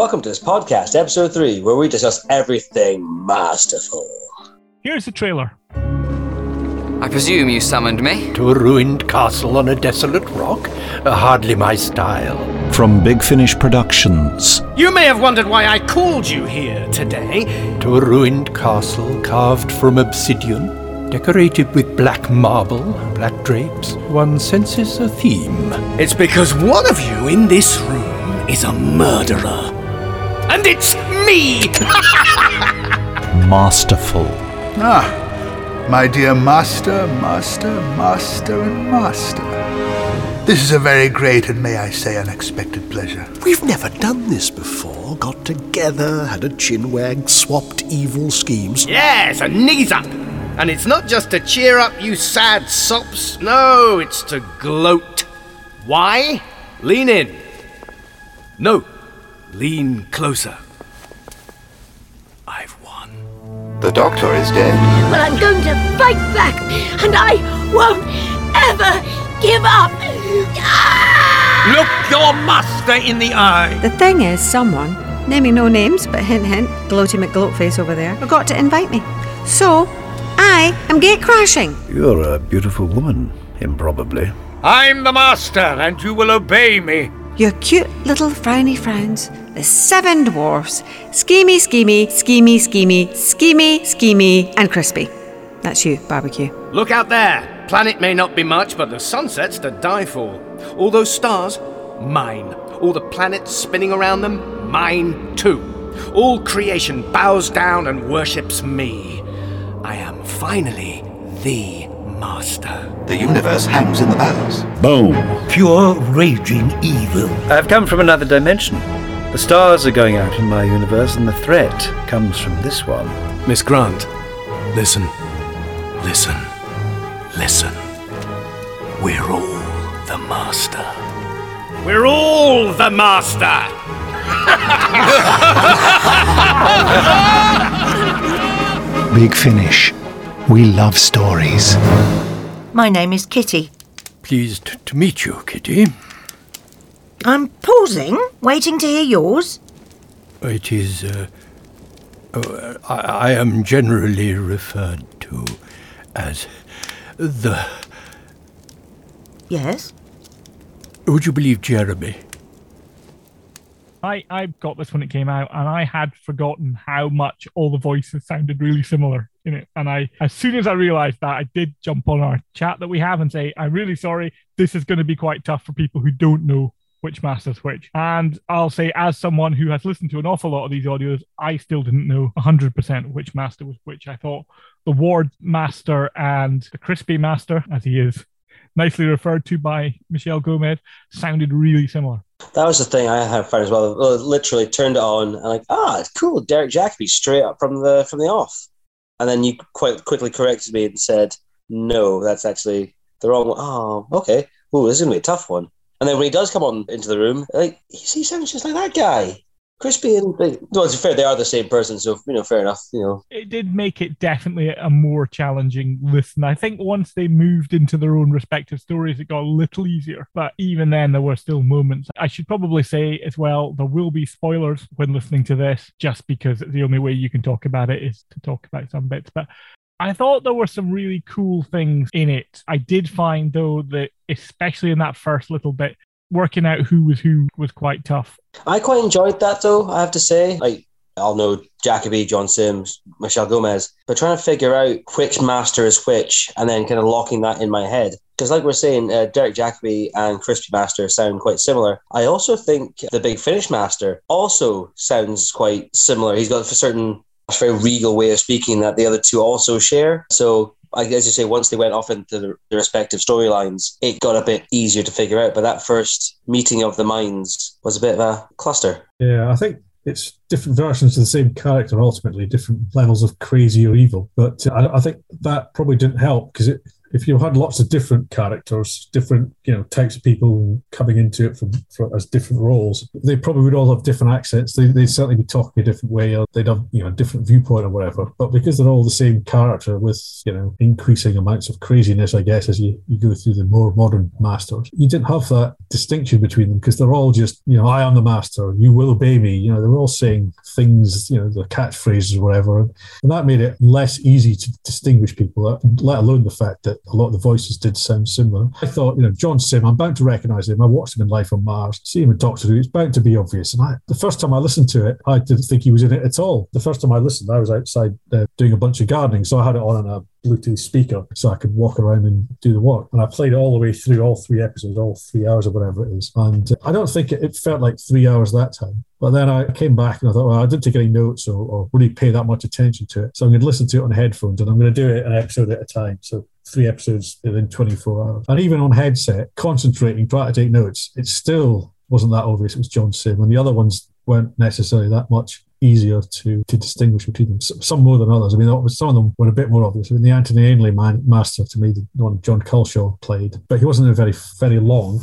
Welcome to this podcast, episode three, where we discuss everything masterful. Here's the trailer. I presume you summoned me? To a ruined castle on a desolate rock? Uh, hardly my style. From Big Finish Productions. You may have wondered why I called you here today. To a ruined castle carved from obsidian, decorated with black marble, black drapes, one senses a theme. It's because one of you in this room is a murderer. And it's me! Masterful. Ah, my dear master, master, master, and master. This is a very great and, may I say, unexpected pleasure. We've never done this before. Got together, had a chinwag, swapped evil schemes. yes, a knees up! And it's not just to cheer up you sad sops. No, it's to gloat. Why? Lean in. No, lean closer. I've won. The doctor is dead. But I'm going to fight back, and I won't ever give up. Ah! Look your master in the eye! The thing is, someone, naming no names, but hint hint, gloaty McGloatface over there, forgot to invite me. So, I am gate crashing. You're a beautiful woman, improbably. I'm the master, and you will obey me. Your cute little frowny frowns, the seven dwarfs, schemy, schemy, schemy, schemy, schemy, schemy, and crispy. That's you, barbecue. Look out there. Planet may not be much, but the sunset's to die for. All those stars, mine. All the planets spinning around them, mine too. All creation bows down and worships me. I am finally the master. The universe hangs in the balance. Boom. Pure raging evil. I've come from another dimension. The stars are going out in my universe, and the threat comes from this one. Miss Grant, listen, listen, listen. We're all the master. We're all the master! Big Finish. We love stories. My name is Kitty. Pleased to meet you, Kitty. I'm pausing, waiting to hear yours. It is. Uh, oh, I, I am generally referred to as the. Yes? Would you believe Jeremy? I, I got this when it came out and I had forgotten how much all the voices sounded really similar in it. And I as soon as I realized that I did jump on our chat that we have and say, I'm really sorry, this is going to be quite tough for people who don't know which master's which. And I'll say, as someone who has listened to an awful lot of these audios, I still didn't know 100% which master was which. I thought the War master and the Crispy master, as he is nicely referred to by Michelle Gomez, sounded really similar. That was the thing I had found as well. Literally turned it on and like, ah, it's cool. Derek Jacobi straight up from the from the off, and then you quite quickly corrected me and said, no, that's actually the wrong one. Oh, okay. Oh, this is gonna be a tough one. And then when he does come on into the room, like he, sounds just like that guy, crispy and like, well, it's fair. They are the same person, so you know, fair enough. You know, It did make it definitely a more challenging listen. I think once they moved into their own respective stories, it got a little easier. But even then, there were still moments. I should probably say as well, there will be spoilers when listening to this, just because the only way you can talk about it is to talk about some bits. But I thought there were some really cool things in it. I did find though that especially in that first little bit, working out who was who was quite tough. I quite enjoyed that though. I have to say, like. I'll know Jacobi, John Sims, Michelle Gomez, but trying to figure out which master is which and then kind of locking that in my head. Because, like we're saying, uh, Derek Jacobi and Crispy Master sound quite similar. I also think the Big Finish Master also sounds quite similar. He's got a certain very regal way of speaking that the other two also share. So I as you say, once they went off into the, the respective storylines, it got a bit easier to figure out. But that first meeting of the minds was a bit of a cluster. Yeah, I think it's different versions of the same character, ultimately, different levels of crazy or evil. But uh, I, I think that probably didn't help because it, if you had lots of different characters, different you know types of people coming into it from, as different roles, they probably would all have different accents. They they'd certainly be talking a different way, or they'd have you know a different viewpoint or whatever. But because they're all the same character with you know increasing amounts of craziness, I guess as you, you go through the more modern masters, you didn't have that distinction between them because they're all just you know I am the master, you will obey me. You know they're all saying things, you know the catchphrases or whatever, and that made it less easy to distinguish people. Let alone the fact that a lot of the voices did sound similar. I thought, you know, John Simm, I'm bound to recognise him. I watched him in Life on Mars, see him in Doctor Who. It's bound to be obvious. And I, the first time I listened to it, I didn't think he was in it at all. The first time I listened, I was outside uh, doing a bunch of gardening, so I had it on in a Bluetooth speaker so I could walk around and do the work. And I played all the way through all three episodes, all three hours or whatever it is. And uh, I don't think it, it felt like three hours that time. But then I came back and I thought, well, I didn't take any notes or, or really pay that much attention to it. So I'm going to listen to it on headphones and I'm going to do it an episode at a time. So three episodes within 24 hours. And even on headset, concentrating, trying to take notes, it still wasn't that obvious. It was John Simm. And the other ones weren't necessarily that much easier to to distinguish between them. Some more than others. I mean, some of them were a bit more obvious. I mean, the Anthony Ainley man, master to me, the one John Culshaw played, but he wasn't very very long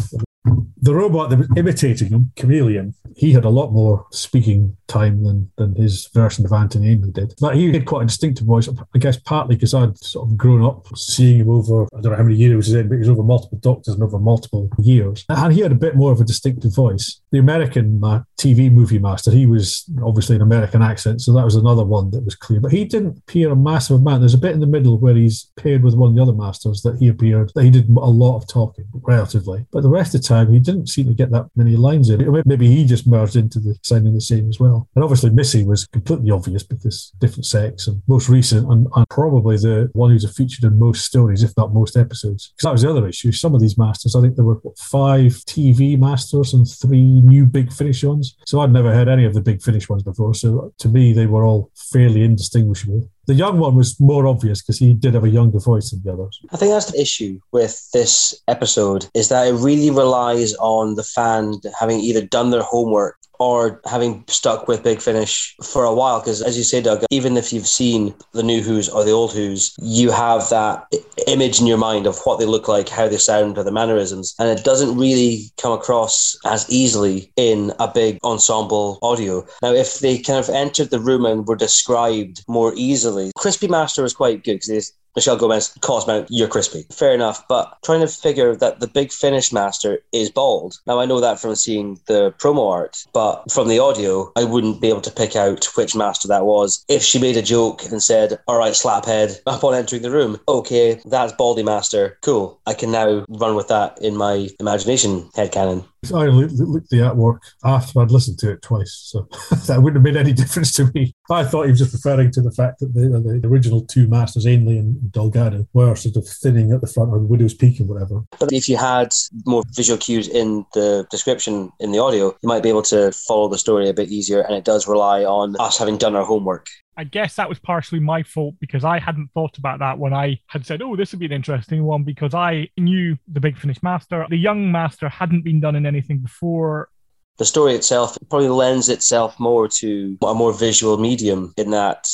the robot that was imitating him, Kamelion, he had a lot more speaking time than than his version of Anthony Ainley did. But he had quite a distinctive voice, I guess partly because I'd sort of grown up seeing him over, I don't know how many years he was in, but he was over multiple doctors and over multiple years. And he had a bit more of a distinctive voice. The American TV movie master, he was obviously an American accent, so that was another one that was clear. But he didn't appear a massive amount. There's a bit in the middle where he's paired with one of the other masters that he appeared, that he did a lot of talking, relatively. But the rest of the time, he didn't seem to get that many lines in. Maybe he just merged into the sounding the same as well. And obviously, Missy was completely obvious because different sex and most recent, and, and probably the one who's featured in most stories, if not most episodes. Because that was the other issue. Some of these masters, I think there were what, five TV masters and three new Big Finish ones. So I'd never heard any of the Big Finish ones before. So to me, they were all fairly indistinguishable. The young one was more obvious because he did have a younger voice than the others. I think that's the issue with this episode is that it really relies on the fan having either done their homework or having stuck with Big Finish for a while. Because as you say, Doug, even if you've seen the new Who's or the old Who's, you have that image in your mind of what they look like, how they sound, or the mannerisms, and it doesn't really come across as easily in a big ensemble audio. Now, if they kind of entered the room and were described more easily, Crispy Master was quite good because Michelle Gomez calls him out, you're crispy. Fair enough. But trying to figure that the big finish master is bald. Now, I know that from seeing the promo art, but from the audio, I wouldn't be able to pick out which master that was. If she made a joke and said, all right, slaphead, upon entering the room, okay, that's Baldy Master. Cool. I can now run with that in my imagination head canon. I looked, the artwork after I'd listened to it twice, so that wouldn't have made any difference to me. I thought he was just referring to the fact that the, uh, the original two masters, Ainley and Delgado, were sort of thinning at the front or Widow's Peak or whatever. But if you had more visual cues in the description in the audio, you might be able to follow the story a bit easier, and it does rely on us having done our homework. I guess that was partially my fault because I hadn't thought about that when I had said, oh, this would be an interesting one because I knew the Big Finish Master. The Young Master hadn't been done in anything before the story itself probably lends itself more to a more visual medium in that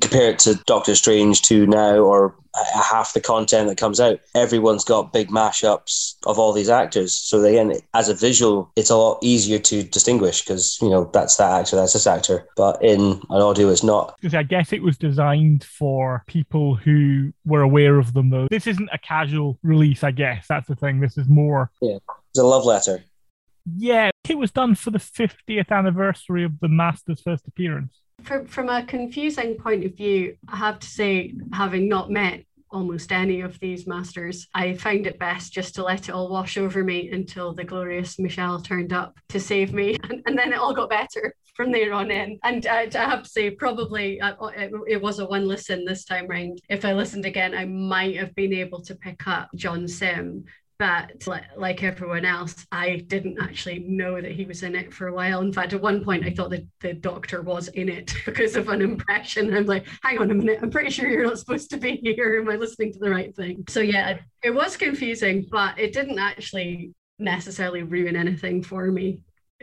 compare it to Doctor Strange 2 now or half the content that comes out everyone's got big mashups of all these actors. So again as a visual it's a lot easier to distinguish because you know that's that actor that's this actor. But in an audio it's not. I guess it was designed for people who were aware of them though. This isn't a casual release i guess. That's the thing. This is more yeah. It's a love letter yeah, it was done for the 50th anniversary of the Master's first appearance. From, from a confusing point of view, I have to say, having not met almost any of these masters, I find it best just to let it all wash over me until the glorious Michelle turned up to save me. And, and then it all got better from there on in. And I, I have to say, probably uh, it, it, was a one listen this time round. If I listened again, I might have been able to pick up John Simm but like everyone else, I didn't actually know that he was in it for a while. In fact, at one point, I thought that the doctor was in it because of an impression. I'm like, hang on a minute, I'm pretty sure you're not supposed to be here. Am I listening to the right thing? So, yeah, it was confusing, but it didn't actually necessarily ruin anything for me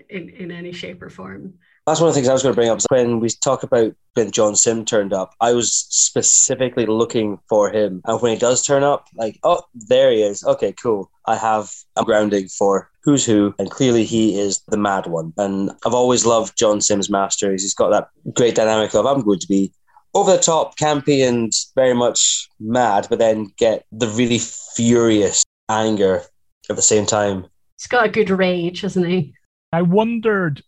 in, in any shape or form. That's one of the things I was going to bring up. When we talk about when John Simm turned up, I was specifically looking for him. And when he does turn up, like, oh, there he is. Okay, cool. I have a grounding for who's who, and clearly he is the mad one. And I've always loved John Simm's masters. He's got that great dynamic of I'm going to be over the top, campy, and very much mad, but then get the really furious anger at the same time. He's got a good rage, hasn't he? I wondered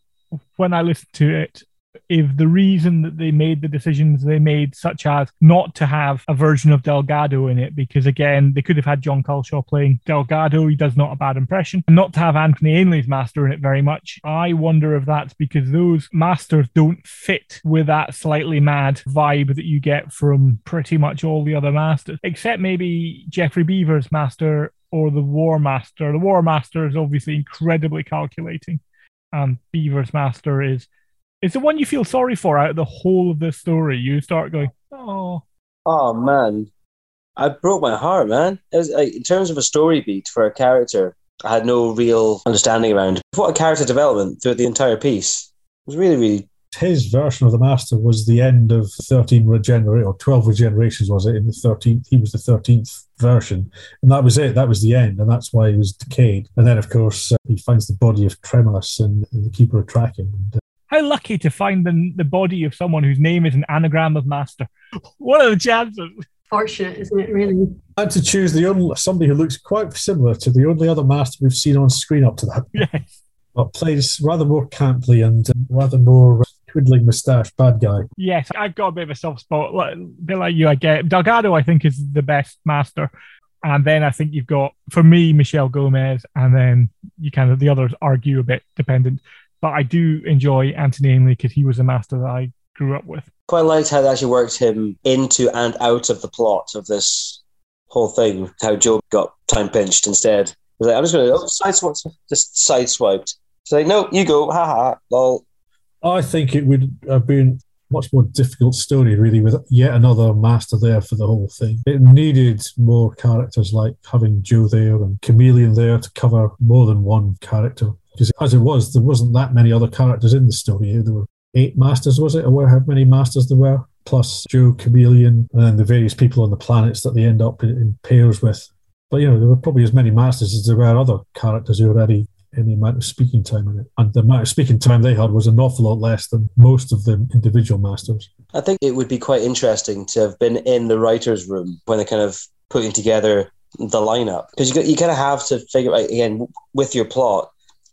when I listened to it if the reason that they made the decisions they made, such as not to have a version of Delgado in it, because again, they could have had John Culshaw playing Delgado, he does not a bad impression, and not to have Anthony Ainley's master in it very much. I wonder if that's because those masters don't fit with that slightly mad vibe that you get from pretty much all the other masters, except maybe Geoffrey Beevers' master or the War Master. The War Master is obviously incredibly calculating, and Beevers' master is it's the one you feel sorry for out of the whole of the story. You start going, oh, oh man, I broke my heart, man. It was, like, in terms of a story beat for a character, I had no real understanding around what a character development throughout the entire piece. It was really, really. His version of the Master was the end of 13 regenerate or 12 regenerations, was it? In the 13th, he was the 13th version, and that was it. That was the end, and that's why he was decayed. And then, of course, uh, he finds the body of Tremas and, and the Keeper of Traken. And, uh, how lucky to find the, the body of someone whose name is an anagram of master. What are the chances? Fortunate, isn't it, really? I had to choose the only somebody who looks quite similar to the only other master we've seen on screen up to that. Yes. But plays rather more camply and rather more twiddling moustache bad guy. Yes, I've got a bit of a soft spot. A bit like you, I get. Delgado, I think, is the best master. And then I think you've got, for me, Michelle Gomez, and then you kind of, the others argue a bit dependent but I do enjoy Anthony Ainley because he was a master that I grew up with. Quite liked how they actually worked him into and out of the plot of this whole thing. How Jo got time pinched instead. He was like, I'm just going to oh, sideswipe, just sideswiped. It's like, no, you go, haha, lol. I think it would have been much more difficult story, really, with yet another master there for the whole thing. It needed more characters like having Jo there and Kamelion there to cover more than one character. Because as it was, there wasn't that many other characters in the story. There were eight masters, was it? Or how many masters there were? Plus Jo, Kamelion, and then the various people on the planets that they end up in, pairs with. But, you know, there were probably as many masters as there were other characters who already any amount of speaking time in it. And the amount of speaking time they had was an awful lot less than most of the individual masters. I think it would be quite interesting to have been in the writer's room when they're kind of putting together the lineup. Because you, you kind of have to figure out, again, with your plot,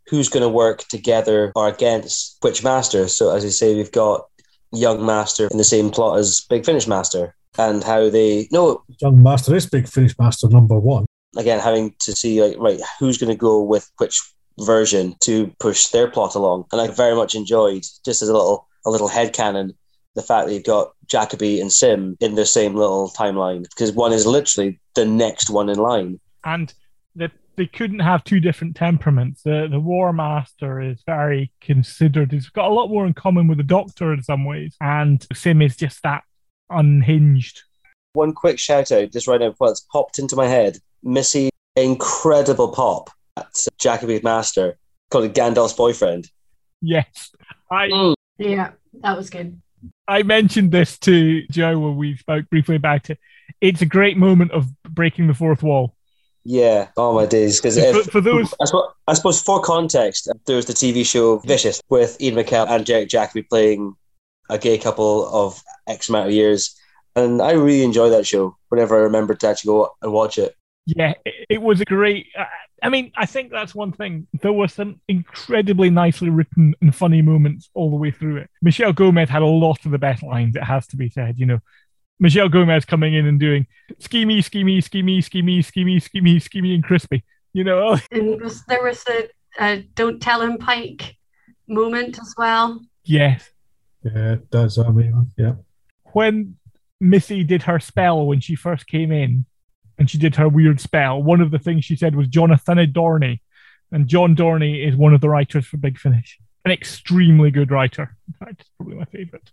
who's going to work together or against which master. So, as you say, we've got Young Master in the same plot as Big Finish Master, and how they no Young Master is Big Finish Master number one. Again, having to see like right who's going to go with which version to push their plot along, and I very much enjoyed just as a little a little head canon the fact that you've got Jacobi and Simm in the same little timeline because one is literally the next one in line. And the they couldn't have two different temperaments. The the War Master is very considered. He's got a lot more in common with the Doctor in some ways, and Simm is just that unhinged. One quick shout out, just right now, what's popped into my head. Missy, incredible pop Jacobi Master, called it Gandalf's boyfriend. Yes, I. Mm. Yeah, that was good. I mentioned this to Jo when we spoke briefly about it. It's a great moment of breaking the fourth wall yeah, oh my days. Because for, for, those, I suppose, I suppose, for context, there was the TV show Vicious with Ian McKellen and Derek Jacobi playing a gay couple of X amount of years, and I really enjoyed that show. Whenever I remember to actually go and watch it. Yeah, it was a great. Uh, I mean, I think that's one thing. There were some incredibly nicely written and funny moments all the way through it. Michelle Gomez had a lot of the best lines. It has to be said. You know, Michelle Gomez coming in and doing schemy, schemy, schemy, schemy, schemy, schemy, schemy, and crispy. You know, and was, there was a, a "Don't Tell Him" Pike moment as well. Yes. Yeah, it does. I mean, yeah. When Missy did her spell when she first came in, and she did her weird spell, one of the things she said was Jonathan Dorney, and John Dorney is one of the writers for Big Finish, an extremely good writer. In fact, it's probably my favorite.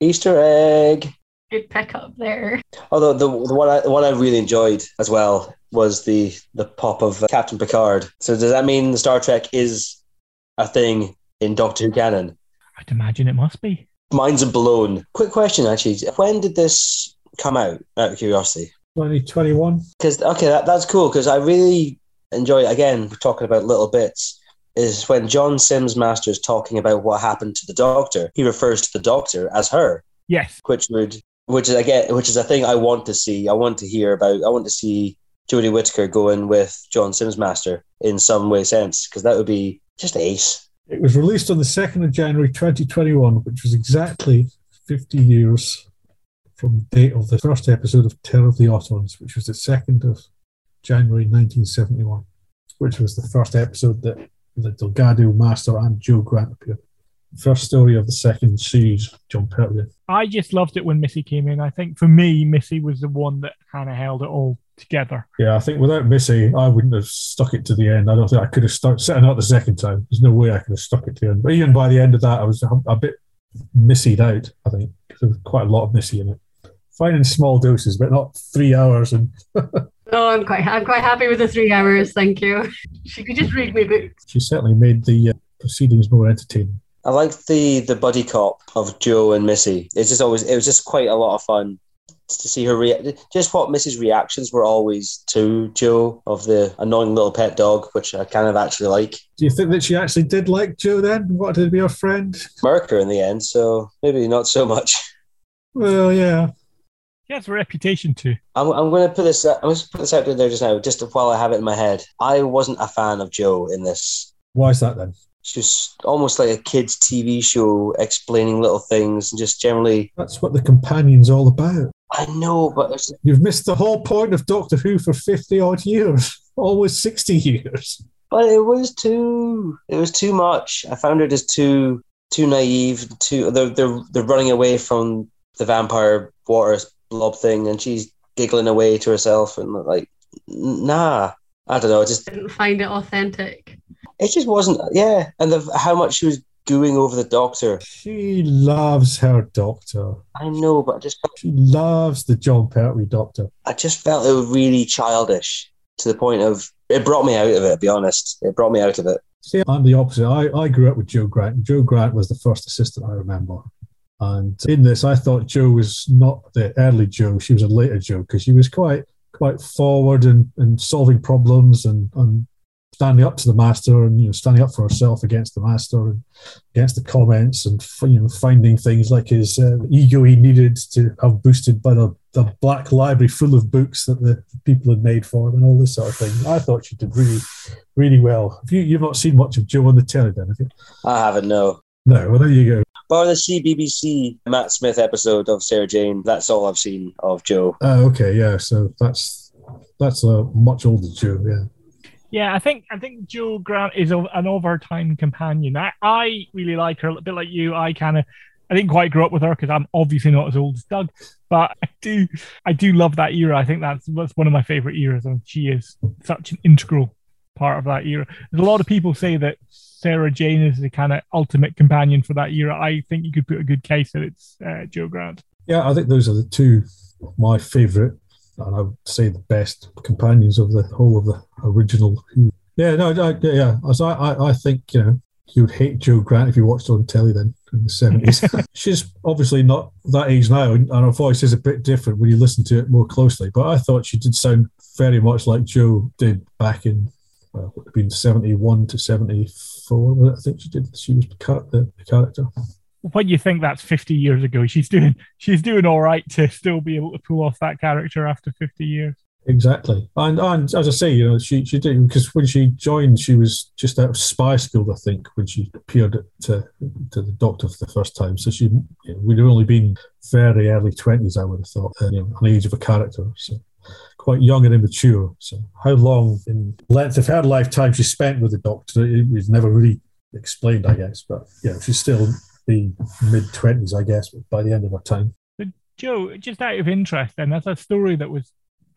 Easter egg good pickup there. Although the, the one I the one I really enjoyed as well was the the pop of uh, Captain Picard. So does that mean the Star Trek is a thing in Doctor Who canon? I'd imagine it must be. Mine's blown. Quick question, actually. When did this come out? Out of curiosity. 2021. Because okay, that, that's cool. Because I really enjoy. Again, talking about little bits. Is when John Simm's Master is talking about what happened to the Doctor. He refers to the Doctor as her. Yes. Which would, which is again, which is a thing I want to see. I want to hear about. I want to see Jodie Whittaker going with John Simm's Master in some way, sense, because that would be just ace. It was released on the 2nd of January 2021, which was exactly 50 years from the date of the first episode of Terror of the Autons, which was the 2nd of January 1971, which was the first episode that the Delgado Master and Jo Grant appeared. First story of the second series, Jon Pertwee. I just loved it when Missy came in. I think for me, Missy was the one that kind of held it all together. Yeah, I think without Missy, I wouldn't have stuck it to the end. I don't think I could have started setting out the second time. There's no way I could have stuck it to the end. But even by the end of that, I was a, a bit missied out, I think. Because there was quite a lot of Missy in it. Fine in small doses, but not three hours. And Oh, I'm quite I'm quite happy with the three hours. Thank you. She could just read me books. she certainly made the uh, proceedings more entertaining. I liked the the buddy cop of Jo and Missy. It's just always it was just quite a lot of fun to see her react. Just what Missy's reactions were always to Jo of the annoying little pet dog, which I kind of actually like. Do you think that she actually did like Jo then? Wanted to be her friend? Murder in the end, so maybe not so much. Well, yeah. He has a reputation too. I'm, I'm going to put this. I'm going to put this out there just now, just while I have it in my head. I wasn't a fan of Jo in this. Why is that then? It's just almost like a kids' TV show explaining little things and just generally. That's what the companion's all about. I know, but it's, You've missed the whole point of Doctor Who for 50 odd years, almost 60 years. but it was too. It was too much. I found it as too too naive. Too they're they're they're running away from the vampire water blob thing, and she's giggling away to herself, and like, nah. I don't know. I just Didn't find it authentic. it just wasn't. Yeah, and the how much she was gooing over the doctor. She loves her doctor. I know, but I just She loves the Jon Pertwee doctor. I just felt it was really childish to the point of it brought me out of it. To be honest, it brought me out of it. See, I'm the opposite. I, I grew up with Jo Grant. Jo Grant was the first assistant I remember. And in this, I thought Jo was not the early Jo. She was a later Jo because she was quite quite forward and, and solving problems and, and standing up to the master and you know standing up for herself against the master and against the comments and you know finding things like his uh, ego he needed to have boosted by the, the black library full of books that the people had made for him and all this sort of thing. I thought she did really really well. Have you you've not seen much of Jo on the telly then, have you? I haven't no. No, well there you go. Bar the CBBC Matt Smith episode of Sarah Jane. That's all I've seen of Jo. Oh, okay, yeah. So that's that's a much older Jo, yeah. Yeah, I think I think Jo Grant is a, an overtime companion. I, I really like her, a bit like you. I kind of I didn't quite grow up with her because I'm obviously not as old as Doug, but I do I do love that era. I think that's that's one of my favorite eras, and she is such an integral part of that era. There's a lot of people say that Sarah Jane is the kind of ultimate companion for that era. I think you could put a good case that it's uh, Jo Grant. Yeah, I think those are the two my favourite, and I would say the best companions of the whole of the original Who. Yeah, no, I, yeah. I, I, I think you know you would hate Jo Grant if you watched on telly then in the seventies. She's obviously not that age now, and her voice is a bit different when you listen to it more closely. But I thought she did sound very much like Jo did back in well, it would have been seventy one to seventy four. I think she did. She was the, the, character. When you think that's 50 years ago, she's doing she's doing all right to still be able to pull off that character after 50 years. Exactly, and and as I say, you know, she she did because when she joined, she was just out of spy school, I think, when she appeared to to the Doctor for the first time. So she you know, would have only been very early twenties, I would have thought, uh, you know, an age of a character. So quite young and immature. So how long in length of her lifetime she spent with the Doctor it was never really explained, I guess. But yeah, she's still the mid twenties, I guess, by the end of her time. But Jo, just out of interest, then that's a story that was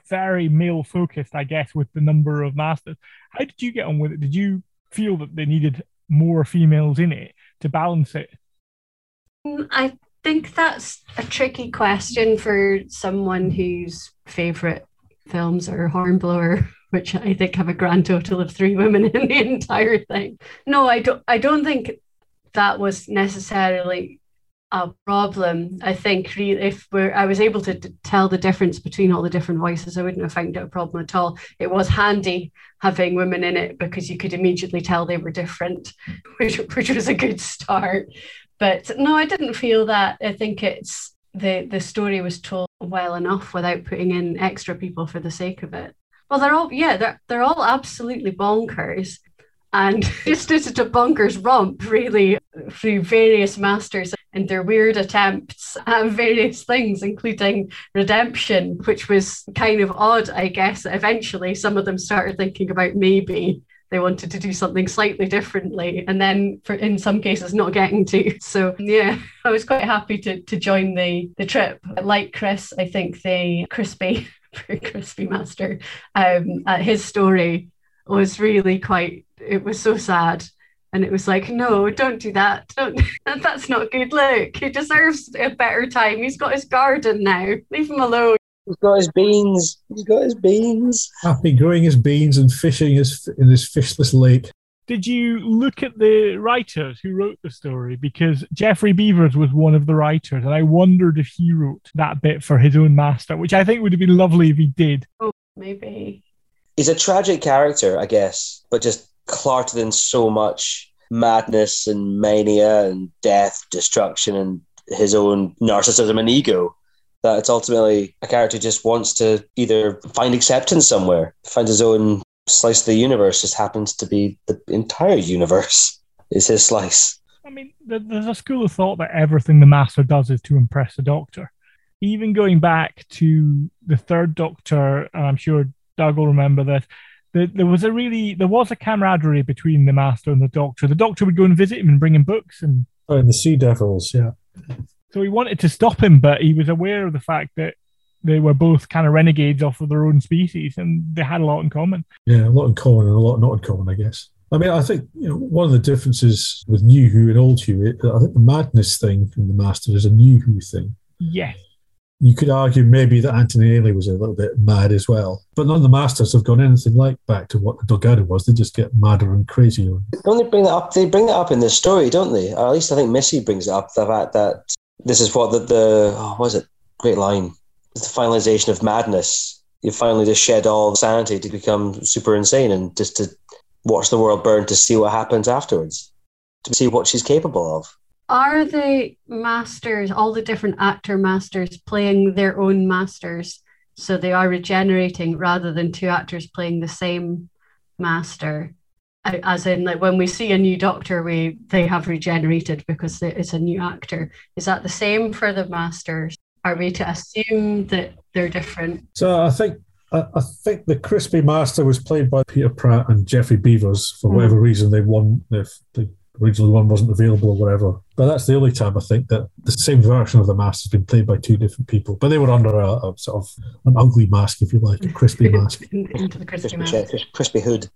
very male focused, I guess, with the number of masters. How did you get on with it? Did you feel that they needed more females in it to balance it? Mm, I think that's a tricky question for someone whose favourite films or Hornblower, which I think have a grand total of three women in the entire thing. No, I don't. I don't think that was necessarily a problem. I think if we're, I was able to tell the difference between all the different voices, I wouldn't have found it a problem at all. It was handy having women in it because you could immediately tell they were different, which, which was a good start. But no, I didn't feel that. I think it's the the story was told well enough without putting in extra people for the sake of it. Well, they're all yeah, they're they're all absolutely bonkers. And just as a bonkers romp, really, through various masters and their weird attempts at various things, including redemption, which was kind of odd, I guess. Eventually, some of them started thinking about maybe they wanted to do something slightly differently and then for in some cases not getting to. So yeah i was quite happy to to join the the trip. Like chris. I think the crispy crispy master um uh, his story was really quite it was so sad. And it was like no don't do that. Don't that's not good. Look he deserves a better time. He's got his garden now. Leave him alone He's got his beans. He's got his beans. Happy growing his beans and fishing his, in his fishless lake. Did you look at the writers who wrote the story? Because Geoffrey Beevers was one of the writers, and I wondered if he wrote that bit for his own master, which I think would have been lovely if he did. Oh, maybe. He's a tragic character, I guess, but just clarted in so much madness and mania and death, destruction, and his own narcissism and ego that it's ultimately a character just wants to either find acceptance somewhere, find his own slice of the universe. Just happens to be the entire universe is his slice. I mean, there's a school of thought that everything the Master does is to impress the Doctor. Even going back to the third Doctor, and I'm sure Doug will remember this. There was a really there was a camaraderie between the Master and the Doctor. The Doctor would go and visit him and bring him books and oh, and the Sea Devils, yeah. So he wanted to stop him, but he was aware of the fact that they were both kind of renegades off of their own species and they had a lot in common. Yeah, a lot in common and a lot not in common, I guess. I mean, I think you know one of the differences with New Who and Old Who. I think the madness thing in the Master is a New Who thing. Yes. You could argue maybe that Anthony Ainley was a little bit mad as well, but none of the Masters have gone anything like back to what the Delgado was. They just get madder and crazier. Don't they bring that up? They bring that up in this story, don't they? Or at least I think Missy brings it up the fact that this is what the, the oh, what was it? Great line. It's the finalization of madness. You finally just shed all sanity to become super insane and just to watch the world burn to see what happens afterwards, to see what she's capable of. Are the masters, all the different actor masters, playing their own masters? So they are regenerating rather than two actors playing the same master as in like when we see a new doctor we they have regenerated because it's a new actor is that the same for the masters are we to assume that they're different so i think I, think the crispy master was played by Peter Pratt and Geoffrey Beevers for mm. whatever reason they won if the original one wasn't available or whatever. But that's the only time I think that the same version of the master has been played by two different people. But they were under a, a sort of an ugly mask, if you like, a crispy mask. Into the crispy, crispy, mask. crispy hood.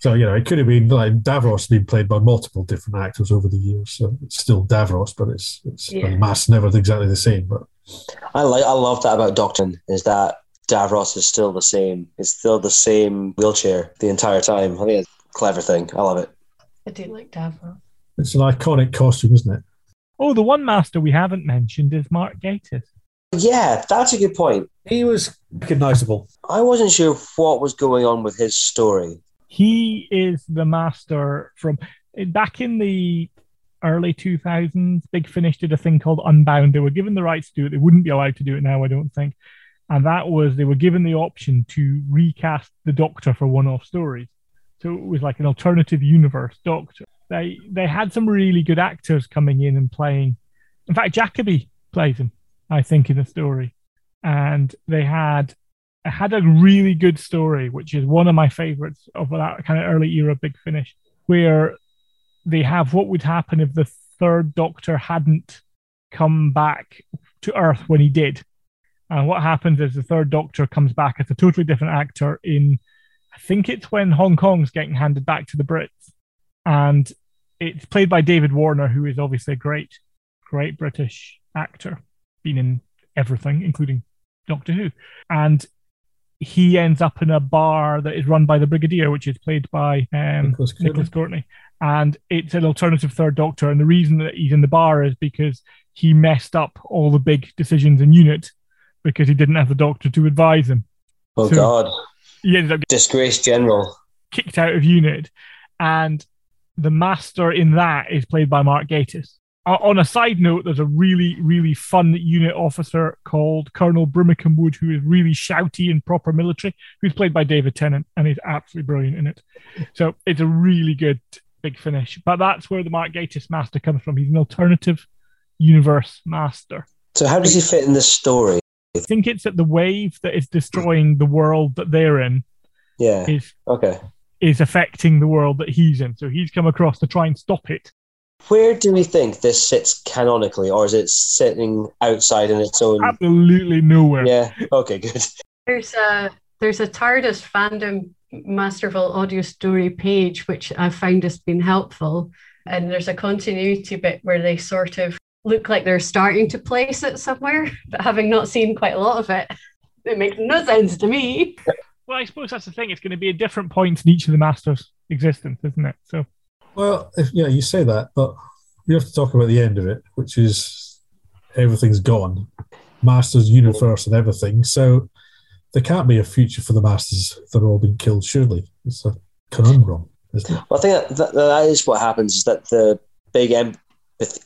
So you know, it could have been like Davros been played by multiple different actors over the years. So it's still Davros, but it's it's yeah. mass never exactly the same. But I like I love that about Doctor is that Davros is still the same. It's still the same wheelchair the entire time. I think it's a clever thing. I love it. I do like Davros. It's an iconic costume, isn't it? Oh, the one master we haven't mentioned is Mark Gatiss. Yeah, that's a good point. He was recognizable. I wasn't sure what was going on with his story. He is the master from back in the early 2000s. Big Finish did a thing called Unbound. They were given the rights to do it. They wouldn't be allowed to do it now, I don't think. And that was they were given the option to recast the Doctor for one-off stories. So it was like an alternative universe Doctor. They they had some really good actors coming in and playing. In fact, jacobi plays him, I think, in the story. And they had had a really good story, which is one of my favorites of that kind of early era Big Finish, where they have what would happen if the third Doctor hadn't come back to Earth when he did. And what happens is the third Doctor comes back as a totally different actor in, I think it's when Hong Kong's getting handed back to the Brits. And it's played by David Warner, who is obviously a great, great British actor, been in everything, including Doctor Who. And he ends up in a bar that is run by the Brigadier, which is played by um, Nicholas Courtney. Nicholas Courtney. And it's an alternative third doctor. And the reason that he's in the bar is because he messed up all the big decisions in unit because he didn't have the doctor to advise him. Oh So- God, He ended up disgraced general. kicked out of unit. And the master in that is played by Mark Gatiss. O- On a side note, there's a really, really fun unit officer called Colonel Brimmicombe Wood, who is really shouty and proper military, who's played by David Tennant, and he's absolutely brilliant in it. So it's a really good big finish. But that's where the Mark Gatiss master comes from. He's an alternative universe master. So how does he fit in this story? I think it's that the wave that is destroying the world that they're in Yeah. is Okay. is affecting the world that he's in. So he's come across to try and stop it. Where do we think this sits canonically, or is it sitting outside in its own? Absolutely nowhere. Yeah. Okay. Good. There's a there's a TARDIS fandom Masterful audio story page which I found has been helpful, and there's a continuity bit where they sort of look like they're starting to place it somewhere, but having not seen quite a lot of it, it makes no sense to me. Well, I suppose that's the thing. It's going to be a different point in each of the masters' existence, isn't it? So Well, if, yeah, you say that, but we have to talk about the end of it, which is everything's gone, Masters universe and everything. So there can't be a future for the Masters if they're all being killed. Surely it's a conundrum, isn't it? Well, I think that, that, that is what happens. Is that the big empathy?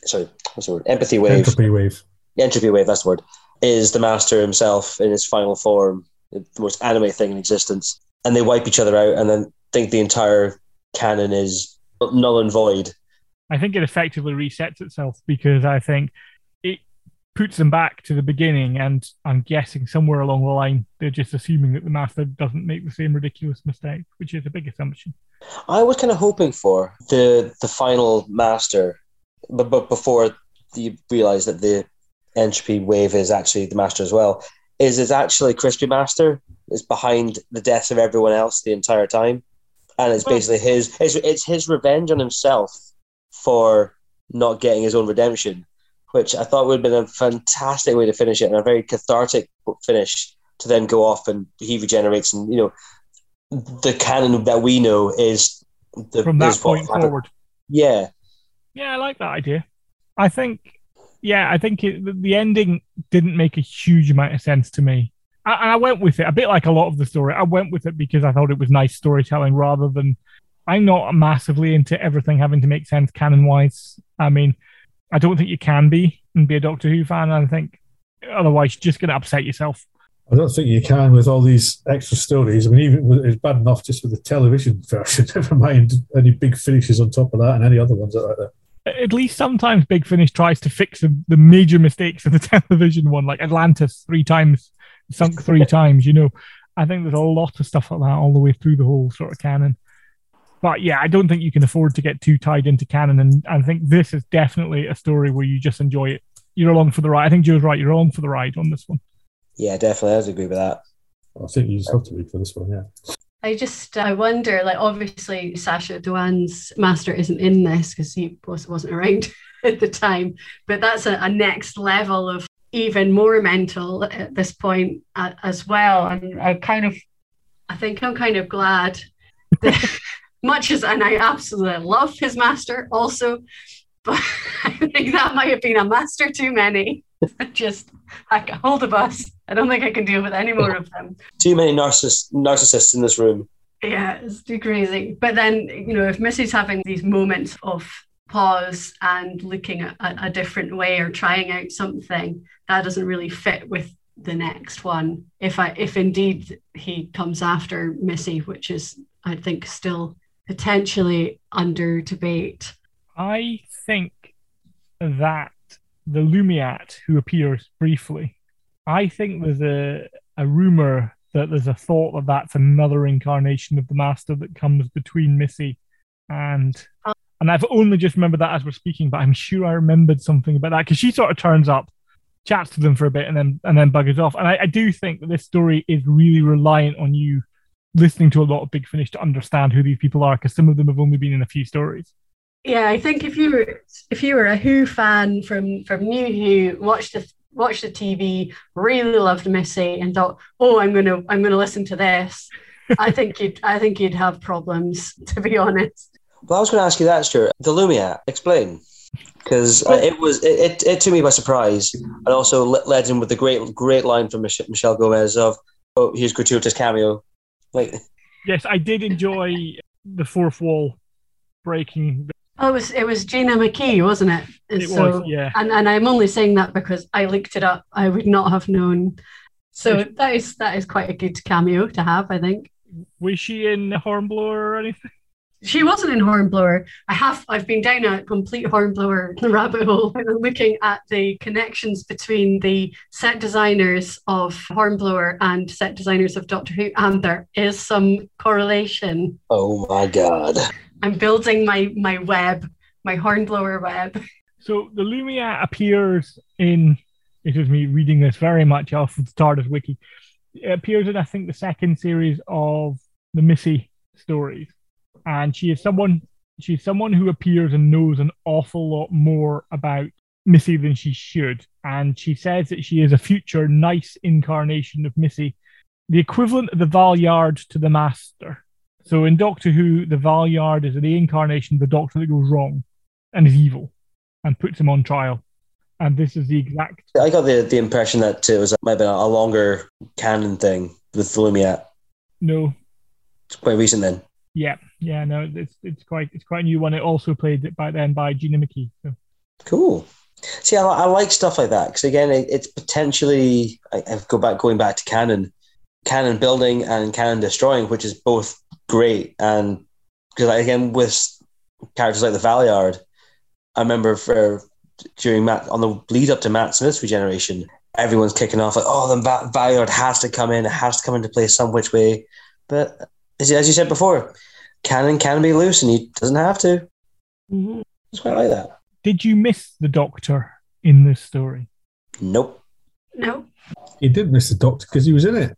Sorry, what's the word? Empathy wave. Entropy wave. entropy wave, that's the word, is the master himself in his final form, the most anime thing in existence. And they wipe each other out and then think the entire canon is null and void. I think it effectively resets itself because I think it puts them back to the beginning. And I'm guessing somewhere along the line, they're just assuming that the master doesn't make the same ridiculous mistake, which is a big assumption. I was kind of hoping for the the final master, but, but before you realize that the entropy wave is actually the master as well, is is actually Crispy Master is behind the deaths of everyone else the entire time, and it's basically his it's, it's his revenge on himself for not getting his own redemption, which I thought would have been a fantastic way to finish it and a very cathartic finish to then go off and he regenerates and you know the canon that we know is the From that point happened. forward. Yeah, Yeah, I like that idea. I think, yeah, I think it, the ending didn't make a huge amount of sense to me. I, and I went with it a bit like a lot of the story. I went with it because I thought it was nice storytelling rather than. I'm not massively into everything having to make sense canon wise. I mean, I don't think you can be and be a Doctor Who fan. I think otherwise you're just going to upset yourself. I don't think you can with all these extra stories. I mean, even with, it's bad enough just with the television version. Never mind any big finishes on top of that and any other ones like that. At least sometimes Big Finish tries to fix the, the major mistakes of the television one, like Atlantis three times, sunk three times. You know, I think there's a lot of stuff like that all the way through the whole sort of canon. But yeah, I don't think you can afford to get too tied into canon, and I think this is definitely a story where you just enjoy it. You're along for the ride. I think Jo's right. You're along for the ride on this one. yeah, definitely. I would agree with that. I think you just have to read for this one, yeah. I just I wonder, like obviously Sacha Dhawan's master isn't in this because he was, wasn't around at the time, but that's a, a next level of even more mental at this point uh, as well. And I kind of, I think I'm kind of glad that much as and I absolutely love his master also, but I think that might have been a master too many. Just like a hold of us. I don't think I can deal with any more of them. Too many narciss- narcissists in this room. Yeah, it's too crazy. But then, you know, if Missy's having these moments of pause and looking at a, different way or trying out something, that doesn't really fit with the next one. If I if indeed he comes after Missy, which is I think still potentially under debate. I think that the Lumiat, who appears briefly, I think there's a, a rumor that there's a thought that that's another incarnation of the Master that comes between Missy and. Oh, And I've only just remembered that as we're speaking, but I'm sure I remembered something about that because she sort of turns up, chats to them for a bit, and then and then buggers off. And I, I do think that this story is really reliant on you listening to a lot of Big Finish to understand who these people are, because some of them have only been in a few stories. Yeah, I think if you were if you were a Who fan from from New Who, watched the watched the TV, really loved Missy, and thought, "Oh, I'm gonna I'm gonna listen to this." I think you'd I think you'd have problems, to be honest. Well, I was going to ask you that, Stuart. The Lumia, explain. Because uh, it was it, it, it took me by surprise, and also led in with the great great line from Mich- Michelle Gomez of, "Oh, here's gratuitous cameo." Like, Yes, I did enjoy the fourth wall breaking. Oh, it was it was Gina McKee, wasn't it? And It was, yeah. And and I'm only saying that because I looked it up. I would not have known. So that is that is quite a good cameo to have, I think. Was she in the Hornblower or anything? She wasn't in Hornblower. I have I've been down a complete Hornblower rabbit hole looking at the connections between the set designers of Hornblower and set designers of Doctor Who, and there is some correlation. oh my god! I'm building my my web, my Hornblower web. So the Lumiat appears in. It was me reading this very much off of the TARDIS wiki. It appears in I think the second series of the Missy stories, and she is someone. She's someone who appears and knows an awful lot more about Missy than she should, and she says that she is a future nice incarnation of Missy, the equivalent of the Valeyard to the Master. So in Doctor Who, the Valeyard is the incarnation of the Doctor that goes wrong and is evil and puts him on trial. And this is the exact. I got the the impression that it was might have been a longer canon thing with the Lumiat. No, It's quite recent then. Yeah, yeah, no, it's it's quite it's quite a new one. It also played by then by Gina McKee. So Cool. See, I, I like stuff like that because again, it, it's potentially I, I go back going back to canon, canon building and canon destroying, which is both great. And because again, with characters like the Valeyard, I remember for during Matt on the lead up to Matt Smith's regeneration, everyone's kicking off like, "Oh, the Va- Valeyard has to come in, it has to come into play some which way." But as, you- said before, canon can be loose, and he doesn't have to. That's quite like that. Did you miss the Doctor in this story? Nope. No. He did miss the doctor because he was in it.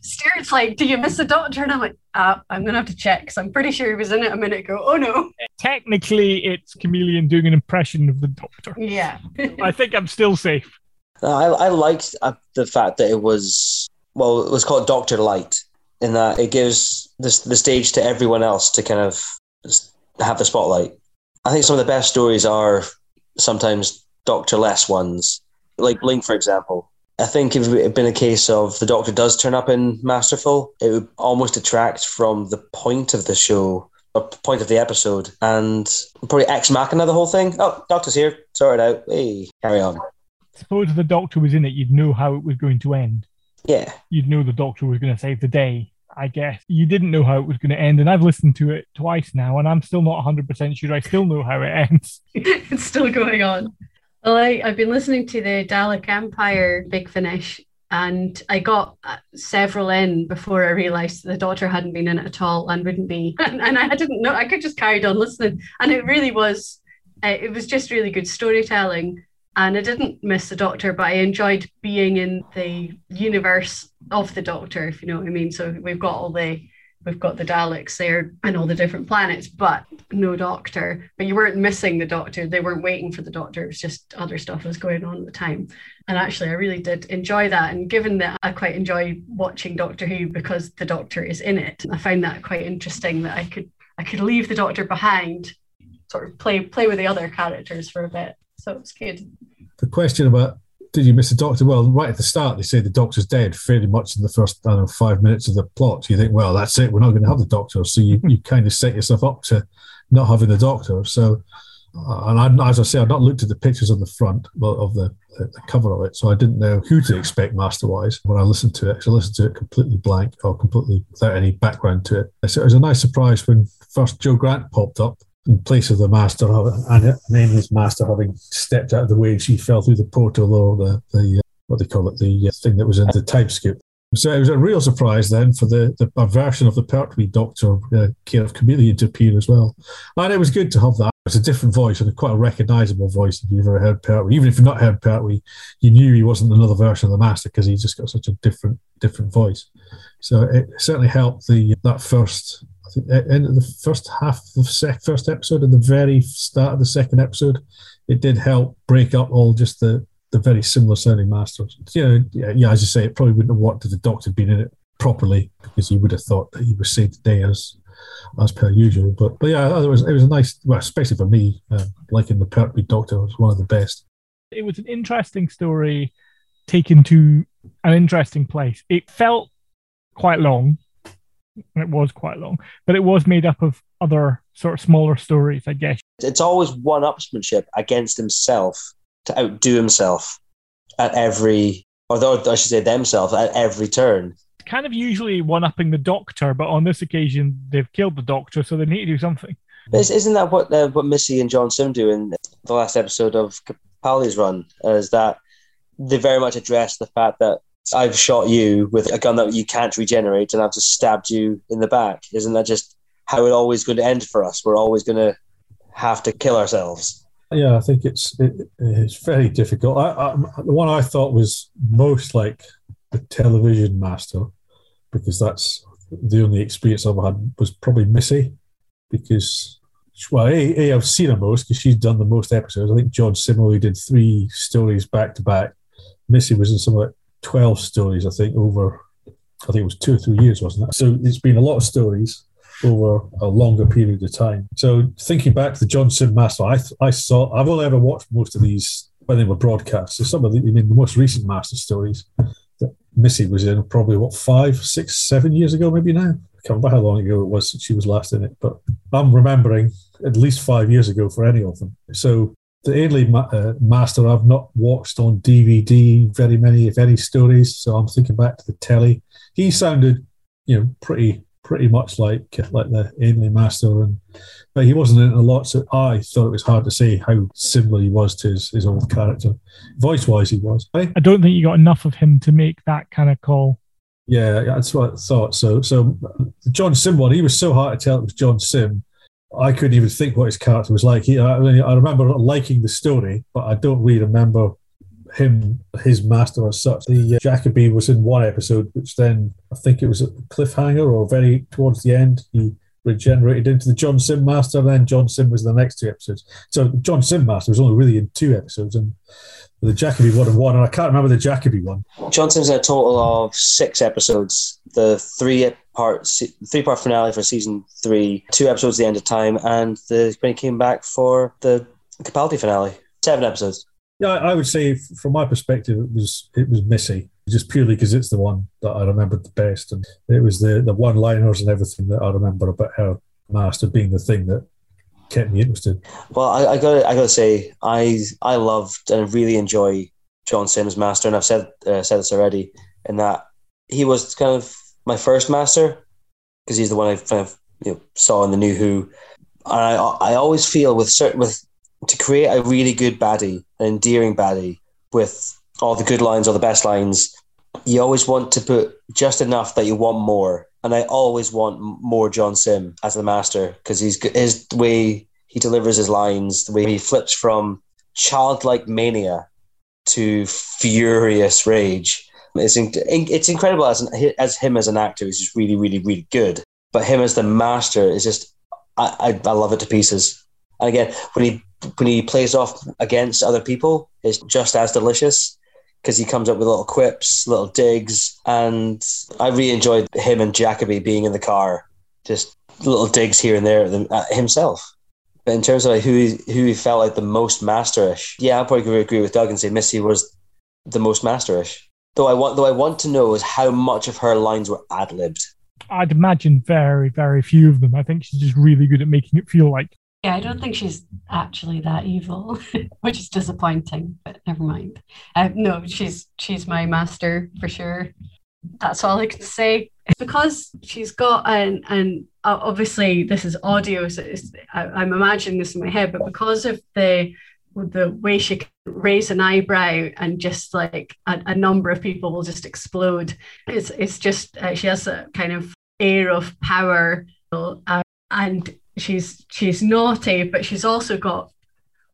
Stuart's like, "Do you miss the Doctor?" And I'm like, "Ah, I'm gonna have to check because I'm pretty sure he was in it a minute ago." Oh no. Technically, it's Kamelion doing an impression of the Doctor. Yeah. I think I'm still safe. No, I, I liked uh, the fact that it was well, it was called Doctor Light, in that it gives this the stage to everyone else to kind of have the spotlight. I think some of the best stories are sometimes Doctor less ones, like Blink, for example. I think if it had been a case of the Doctor does turn up in Masterful, it would almost detract from the point of the show or point of the episode, and probably ex machina the whole thing. Oh, Doctor's here, sort it out. Hey, carry on. Suppose the Doctor was in it, you'd know how it was going to end. Yeah. You'd know the Doctor was going to save the day. I guess you didn't know how it was going to end, and I've listened to it twice now, and I'm still not 100% sure I still know how it ends. it's still going on. Well, I, I've been listening to the Dalek Empire Big Finish, and I got uh, several in before I realised the Doctor hadn't been in it at all and wouldn't be. And, and I didn't know, I could just carried on listening. And it really was, uh, it was just really good storytelling. And I didn't miss the Doctor, but I enjoyed being in the universe of the Doctor, if you know what I mean. So we've got all the we've got the Daleks there and all the different planets, but no Doctor. But you weren't missing the Doctor. They weren't waiting for the Doctor. It was just other stuff was going on at the time. And actually, I really did enjoy that. And given that I quite enjoy watching Doctor Who because the Doctor is in it, I find that quite interesting that I could I could leave the Doctor behind, sort of play play with the other characters for a bit. So it's good. The question about did you miss the doctor? Well, right at the start, they say the doctor's dead fairly much in the first, I know, five minutes of the plot. You think, well, that's it. We're not going to have the doctor. So you, you kind of set yourself up to not having the doctor. So, uh, and I, as I say, I've not looked at the pictures on the front of the, the, the cover of it. So I didn't know who to expect master-wise when I listened to it. So I listened to it completely blank or completely without any background to it. So it was a nice surprise when first Jo Grant popped up in place of the master, and Amy's master having stepped out of the way, and she fell through the portal or the, the uh, what they call it, the uh, thing that was in the time skip. So it was a real surprise then for the, the a version of the Pertwee Doctor, uh, of Kamelion, to appear as well. And it was good to have that. It's a different voice and a quite a recognisable voice if you've ever heard Pertwee. Even if you've not heard Pertwee, you knew he wasn't another version of the Master because he just got such a different different voice. So it certainly helped the that first I think in the first half of the sec- first episode, at the very start of the second episode, it did help break up all just the the very similar sounding masters. Yeah, yeah, yeah. As you say, it probably wouldn't have worked if the Doctor had been in it properly because he would have thought that he was saved today as as per usual. But but yeah, it was it was a nice, well, especially for me, uh, liking the Pertwee Doctor was one of the best. It was an interesting story taken to an interesting place. It felt quite long, and it was quite long, but it was made up of other sort of smaller stories, I guess. It's always one upsmanship against himself to outdo himself at every, or I should say themselves at every turn. Kind of usually one upping the doctor, but on this occasion they've killed the doctor, so they need to do something. Isn't that what uh, what Missy and John Simm do in the last episode of Capaldi's run? Is that they very much address the fact that I've shot you with a gun that you can't regenerate, and I've just stabbed you in the back. Isn't that just how it always going to end for us? We're always going to have to kill ourselves. Yeah, I think it's it, it's very difficult. I, I, the one I thought was most like the television master, because that's the only experience I've had was probably Missy, because well, a, a I've seen her most because she's done the most episodes. I think John Simmerly did three stories back to back. Missy was in some of like twelve stories, I think, over I think it was two or three years, wasn't it? So it's been a lot of stories over a longer period of time. So thinking back to the John Simm Master, I, I saw I've only ever watched most of these when they were broadcast. So some of the I mean the most recent Master stories that Missy was in probably what five, six, seven years ago, maybe now. I can't remember how long ago it was since she was last in it, but I'm remembering at least five years ago for any of them. So the Ainley ma- uh, Master, I've not watched on DVD very many, if any, stories. So I'm thinking back to the telly. He sounded, you know, pretty pretty much like like the Ainley Master, and but he wasn't in a lot. So I thought it was hard to say how similar he was to his, his old character. Voice wise, he was. I don't think you got enough of him to make that kind of call. Yeah, that's what I thought. So, so John Simm one, he was so hard to tell it was John Simm. I couldn't even think what his character was like. He, I, I remember liking the story, but I don't really remember him, his master as such. The uh, Jacobi was in one episode, which then I think it was a cliffhanger or very towards the end. He regenerated into the John Simm Master, and then John Simm was in the next two episodes. So John Simm Master was only really in two episodes, and the Jacobi one and one, and I can't remember the Jacobi one. John Simm's a total of six episodes. The three part three part finale for season three, two episodes at the end of time, and the when he came back for the Capaldi finale, seven episodes. Yeah, I would say from my perspective, it was it was Missy just purely because it's the one that I remembered the best, and it was the the one liners and everything that I remember about her master being the thing that kept me interested. Well, I, I got I got to say, I I loved and really enjoy John Simm's Master, and I've said uh, said this already, in that he was kind of my first master because he's the one I kind of you know, saw in the New Who. And I I always feel with certain with to create a really good baddie, an endearing baddie with all the good lines, all the best lines, you always want to put just enough that you want more. And I always want more John Simm as the master because he's his way he delivers his lines, the way he flips from childlike mania to furious rage. It's in, it's incredible as an, as him as an actor. He's just really, really, really good. But him as the master is just I, I, I love it to pieces. And again, when he when he plays off against other people, it's just as delicious because he comes up with little quips, little digs, and I really enjoyed him and Jacobi being in the car, just little digs here and there at himself. But in terms of like who he, who he felt like the most masterish, yeah, I probably agree with Doug and say Missy was the most masterish. Though I want, though I want to know is how much of her lines were ad libbed. I'd imagine very, very few of them. I think she's just really good at making it feel like yeah, I don't think she's actually that evil, which is disappointing. But never mind. Uh, no, she's she's my master for sure. That's all I can say. Because she's got an and obviously this is audio, so I, I'm imagining this in my head. But because of the the way she can raise an eyebrow and just like a, a number of people will just explode. It's it's just uh, she has a kind of air of power uh, and she's she's naughty, but she's also got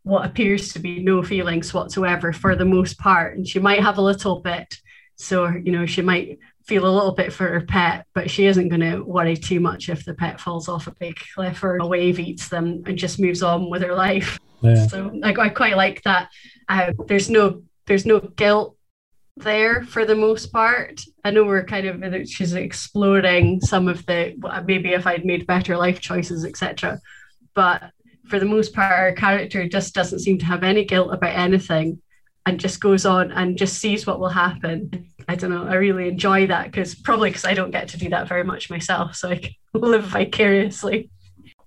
what appears to be no feelings whatsoever for the most part. And she might have a little bit. So, you know, she might feel a little bit for her pet, but she isn't going to worry too much if the pet falls off a big cliff or a wave eats them and just moves on with her life. Yeah. So I, I quite like that. Uh, there's no there's no guilt there for the most part. I know we're kind of she's exploring some of the maybe if I'd made better life choices, etc. But for the most part, our character just doesn't seem to have any guilt about anything and just goes on and just sees what will happen. I don't know. I really enjoy that because probably because I don't get to do that very much myself, so I can live vicariously.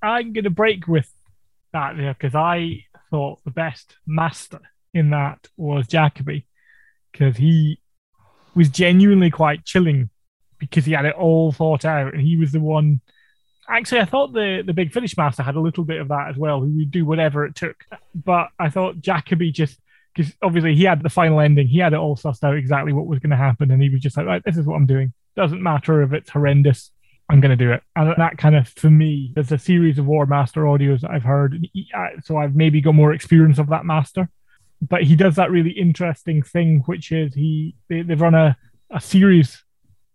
I'm going to break with that there because I thought the best master in that was Jacobi because he was genuinely quite chilling because he had it all thought out and he was the one. Actually, I thought the, the Big Finish Master had a little bit of that as well, who would do whatever it took. But I thought Jacobi just because obviously he had the final ending, he had it all sussed out exactly what was going to happen, and he was just like, right, this is what I'm doing. Doesn't matter if it's horrendous. I'm going to do it. And that kind of, for me, there's a series of War Master audios that I've heard. So I've maybe got more experience of that master. But he does that really interesting thing, which is he they, they've run a, a series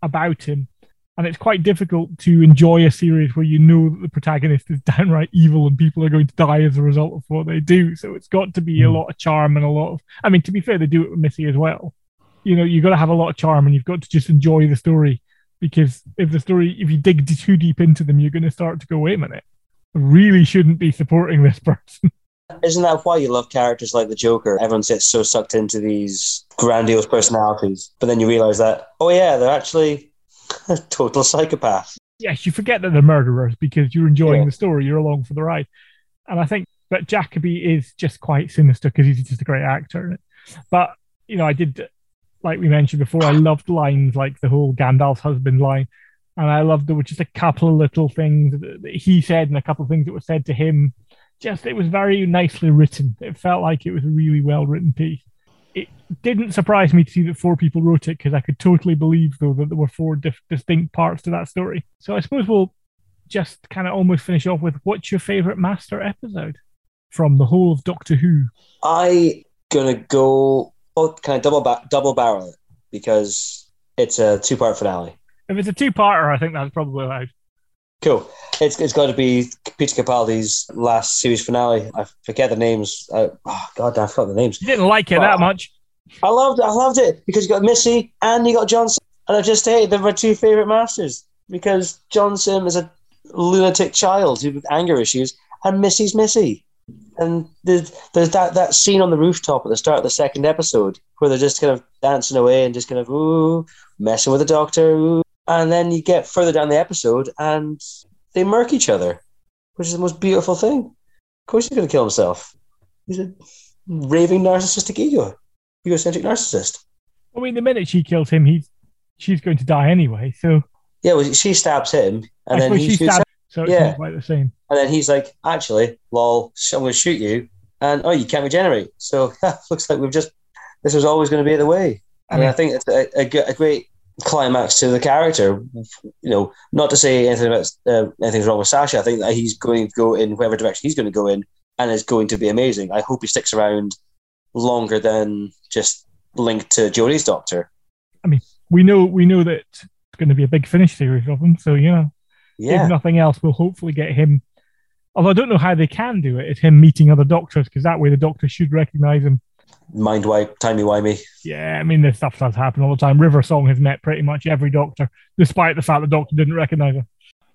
about him and it's quite difficult to enjoy a series where you know that the protagonist is downright evil and people are going to die as a result of what they do. So it's got to be a hmm. lot of charm and a lot of. I mean, to be fair, they do it with Missy as well. You know, you've got to have a lot of charm and you've got to just enjoy the story because if the story, if you dig too deep into them, you're going to start to go, wait a minute, I really shouldn't be supporting this person. Isn't that why you love characters like the Joker? Everyone gets so sucked into these grandiose personalities, but then you realize that, oh yeah, they're actually a total psychopath. Yes, you forget that they're murderers because you're enjoying yeah. the story. You're along for the ride. And I think that Jacobi is just quite sinister because he's just a great actor. But, you know, I did, like we mentioned before, I loved lines like the whole Gandalf's husband line. And I loved there were just a couple of little things that he said and a couple of things that were said to him. Just, it was very nicely written. It felt like it was a really well written piece it didn't surprise me to see that four people wrote it because I could totally believe though that there were four dif- distinct parts to that story. So I suppose we'll just kind of almost finish off with what's your favorite master episode from the whole of Doctor Who? I gonna go oh, kind of double ba- double barrel it because it's a two part finale. If it's a two parter, I think that's probably allowed. Cool. It's, it's got to be Peter Capaldi's last series finale. I forget the names. Oh God, I forgot the names. You didn't like it but that much. I loved it. I loved it because you got Missy and you got John Simm, and I just hate they're my two favorite masters because John Simm is a lunatic child with anger issues, and Missy's Missy. And there's, there's that, that scene on the rooftop at the start of the second episode where they're just kind of dancing away and just kind of ooh, messing with the doctor, ooh, and then you get further down the episode and they murk each other, which is the most beautiful thing. Of course, he's going to kill himself. He's a raving narcissistic ego, egocentric narcissist. I mean, the minute she kills him, he's she's going to die anyway. So yeah, well, she stabs him, and I then he she shoots. Stabs, so it's yeah. quite the same. And then he's like, "Actually, lol, I'm going to shoot you." And oh, you can't regenerate. So looks like we've just this was always going to be the way. I mean, I think it's a, a, a great climax to the character. You know, not to say anything about uh, anything's wrong with Sacha. I think that he's going to go in whatever direction he's going to go in, and is going to be amazing. I hope he sticks around longer than just linked to Jodie's Doctor. I mean, we know we know that it's going to be a big finish series of them. so you know, yeah. if nothing else, we'll hopefully get him. Although I don't know how they can do it, it's him meeting other doctors because that way the doctor should recognize him mind wipe, timey wimey. Yeah, I mean, this stuff does happen all the time. River Song has met pretty much every doctor, despite the fact the doctor didn't recognize her.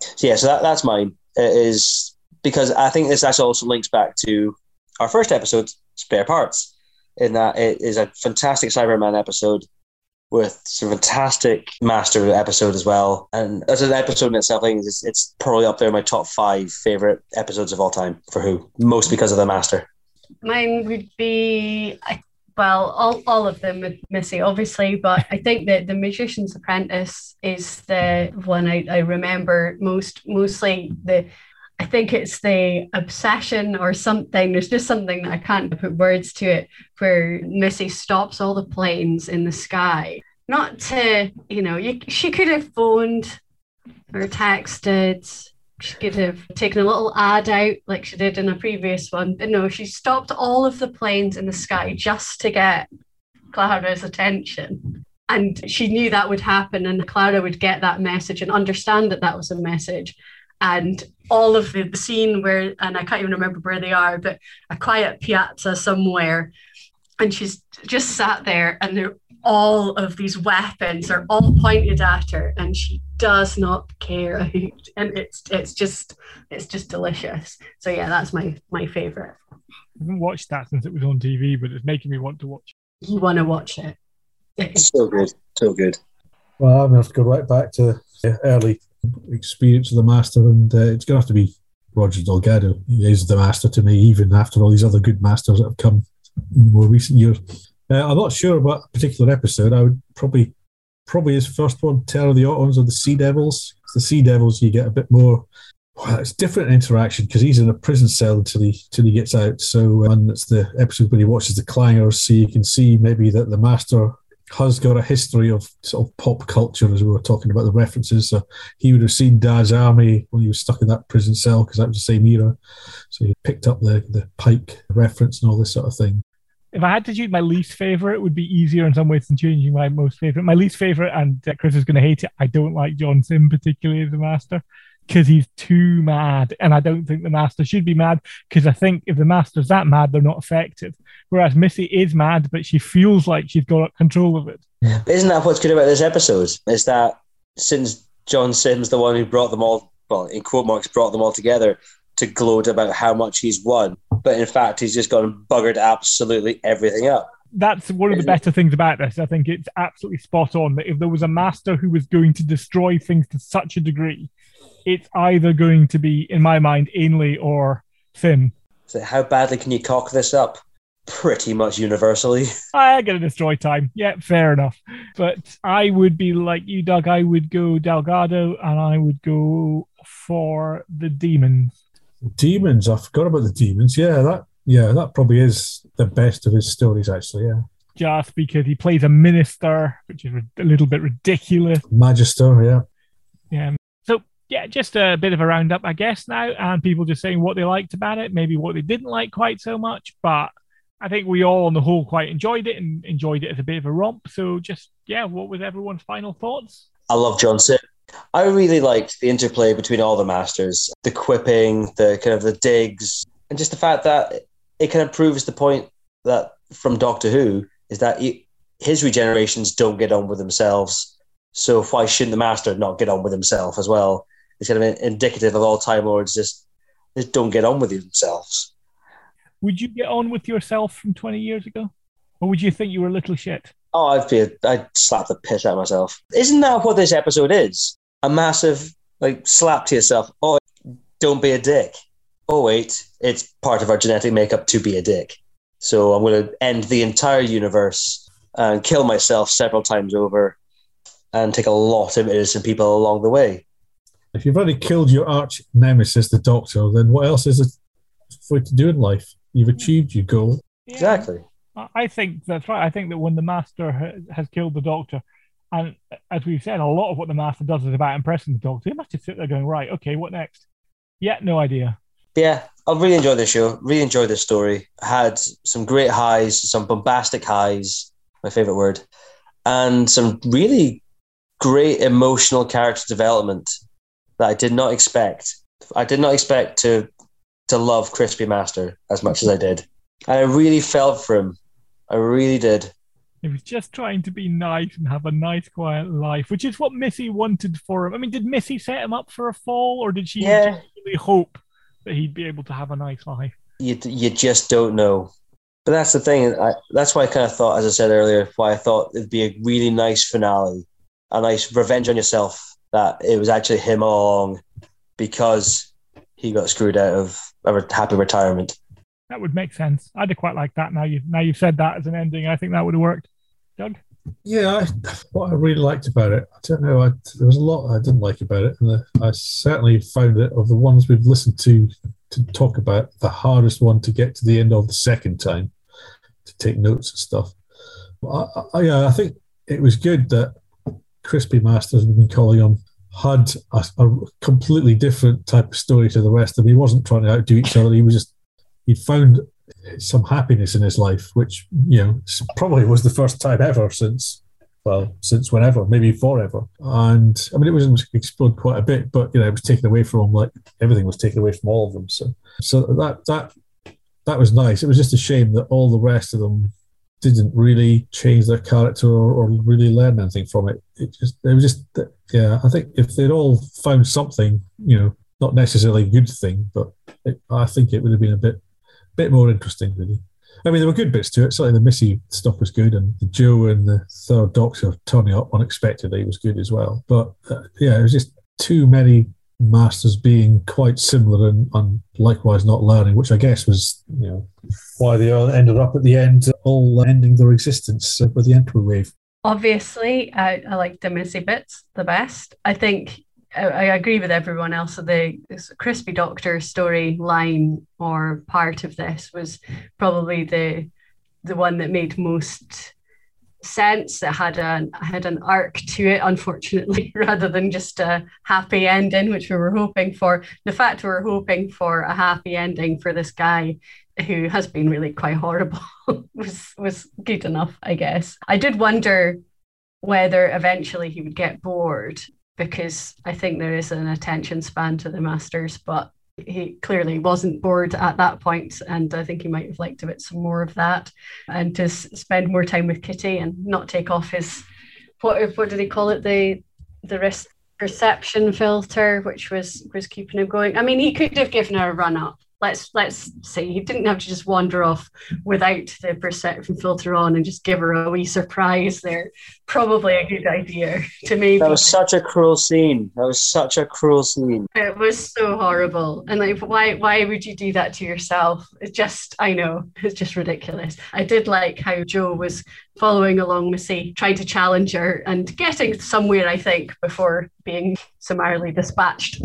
So yeah, so that, that's mine. It is because I think this actually also links back to our first episode, Spare Parts, in that it is a fantastic Cyberman episode with some fantastic Master episode as well. And as an episode in itself, I think it's, it's probably up there in my top five favorite episodes of all time for Who, most because of the Master. Mine would be, well, all, all of them Missy, obviously, but I think that The Magician's Apprentice is the one I, I remember most, mostly the I think it's the obsession or something. There's just something that I can't put words to it where Missy stops all the planes in the sky. Not to, you know, you, she could have phoned or texted she could have taken a little ad out like she did in a previous one. But no, she stopped all of the planes in the sky just to get Clara's attention. And she knew that would happen, and Clara would get that message and understand that that was a message. And all of the, the scene where, and I can't even remember where they are, but a quiet piazza somewhere, and she's just sat there, and they're all of these weapons are all pointed at her, and she does not care a hoot, and it's it's just it's just delicious. So yeah, that's my my favorite. I haven't watched that since it was on TV, but it's making me want to watch. You want to watch it? It's so good, so good. Well, I'm gonna have to go right back to the early experience of the master, and uh, it's gonna have to be Roger Delgado. He is the master to me, even after all these other good masters that have come in more recent years. Uh, I'm not sure about a particular episode. I would probably probably his first one, Terror of the Autons or the Sea Devils. The Sea Devils, you get a bit more. Well, it's different interaction because he's in a prison cell until he till he gets out. So, and it's the episode when he watches the clangers, so you can see maybe that the master has got a history of sort of pop culture, as we were talking about the references. So he would have seen Dad's Army when he was stuck in that prison cell because that was the same era. So he picked up the the Pike reference and all this sort of thing. If I had to choose my least favorite, it would be easier in some ways than changing my most favorite. My least favorite, and uh, Chris is going to hate it. I don't like John Simm particularly as a master because he's too mad, and I don't think the master should be mad because I think if the master's that mad, they're not effective. Whereas Missy is mad, but she feels like she's got control of it. But isn't that what's good about this episode? Is that since John Simm's, the one who brought them all, well, in quote marks, brought them all together to gloat about how much he's won, but in fact, he's just gone and buggered absolutely everything up. That's one of the better things about this. I think it's absolutely spot on that if there was a master who was going to destroy things to such a degree, it's either going to be, in my mind, Ainley or Finn. So, how badly can you cock this up? Pretty much universally. I get a destroy time. Yeah, fair enough. But I would be like you, Doug. I would go Delgado and I would go for the demons. Demons, I forgot about the demons. Yeah, that yeah, that probably is the best of his stories, actually. Yeah, Just because he plays a minister, which is a little bit ridiculous. Magister. Yeah, Yeah. So yeah, just a bit of a roundup, I guess now, and people just saying what they liked about it, maybe what they didn't like quite so much, but I think we all, on the whole, quite enjoyed it and enjoyed it as a bit of a romp. So just yeah, what was everyone's final thoughts? I love John Simm. I really liked the interplay between all the masters, the quipping, the kind of the digs, and just the fact that it kind of proves the point that from Doctor Who is that he, his regenerations don't get on with themselves. So why shouldn't the master not get on with himself as well? It's kind of indicative of all Time Lords just just don't get on with themselves. Would you get on with yourself from 20 years ago? Or would you think you were a little shit? Oh, I'd be I'd slap the piss out of myself. Isn't that what this episode is? A massive like slap to yourself. Oh, don't be a dick. Oh wait, it's part of our genetic makeup to be a dick. So I'm going to end the entire universe and kill myself several times over, and take a lot of innocent people along the way. if you've already killed your arch nemesis, the Doctor, then what else is it for you to do in life? You've achieved your goal. Exactly. I- think that's right. I think that when the master ha- has killed the doctor, and as we've said, a lot of what the master does is about impressing the doctor. He must just sit there going, right, okay, what next? Yeah, no idea. Yeah, I really enjoyed this show. Really enjoyed this story. Had some great highs, some bombastic highs, my favorite word, and some really great emotional character development that I did not expect. I did not expect to to love Crispy Master as much as I did. And I really felt for him. I really did. He was just trying to be nice and have a nice, quiet life, which is what Missy wanted for him. I mean, did Missy set him up for a fall, or did she Yeah. really hope that he'd be able to have a nice life? You you just don't know. But that's the thing. I, that's why I kind of thought, as I said earlier, why I thought it'd be a really nice finale, a nice revenge on yourself that it was actually him all along because he got screwed out of a happy retirement. That would make sense. I'd quite like that. Now you've now you've said that as an ending. I think that would have worked. Doug, Yeah, I, what I really liked about it, I don't know, I, there was a lot I didn't like about it, and I certainly found it of the ones we've listened to to talk about the hardest one to get to the end of the second time to take notes and stuff. I, I, yeah, I think it was good that Crispy Masters, we've been calling had a, a completely different type of story to the rest of them. He wasn't trying to outdo each other. He was just he found some happiness in his life, which you know probably was the first time ever since well since whenever, maybe forever. And I mean, it was explored quite a bit, but you know, it was taken away from him like everything was taken away from all of them. So, so that that that was nice. It was just a shame that all the rest of them didn't really change their character or, or really learn anything from it. It just it was just yeah. I think if they'd all found something, you know, not necessarily a good thing, but it, I think it would have been a bit bit more interesting, really. I mean, there were good bits to it. Certainly, the Missy stuff was good, and the Jo and the third Doctor turning up unexpectedly was good as well. But uh, yeah, it was just too many masters being quite similar and, and likewise not learning, which I guess was you know why they all ended up at the end all ending their existence with the Entropy wave. Obviously, I, I like the Missy bits the best. I think I, agree with everyone else. that the Crispy Doctor storyline or part of this was probably the the one that made most sense. It had an had an arc to it, unfortunately, rather than just a happy ending, which we were hoping for. The fact we were hoping for a happy ending for this guy who has been really quite horrible was was good enough, I guess. I did wonder whether eventually he would get bored because I think there is an attention span to the Masters, but he clearly wasn't bored at that point, and I think he might have liked a bit some more of that, and to spend more time with Kitty and not take off his what what did he call it the the risk perception filter, which was was keeping him going. I mean, he could have given her a run up let's let's say he didn't have to just wander off without the perception filter on and just give her a wee surprise there. Probably a good idea to me. That was such a cruel scene. That was such a cruel scene. It was so horrible. And like why why would you do that to yourself? It's just i know it's just ridiculous. I did like how jo was following along missy trying to challenge her and getting somewhere i think before being summarily dispatched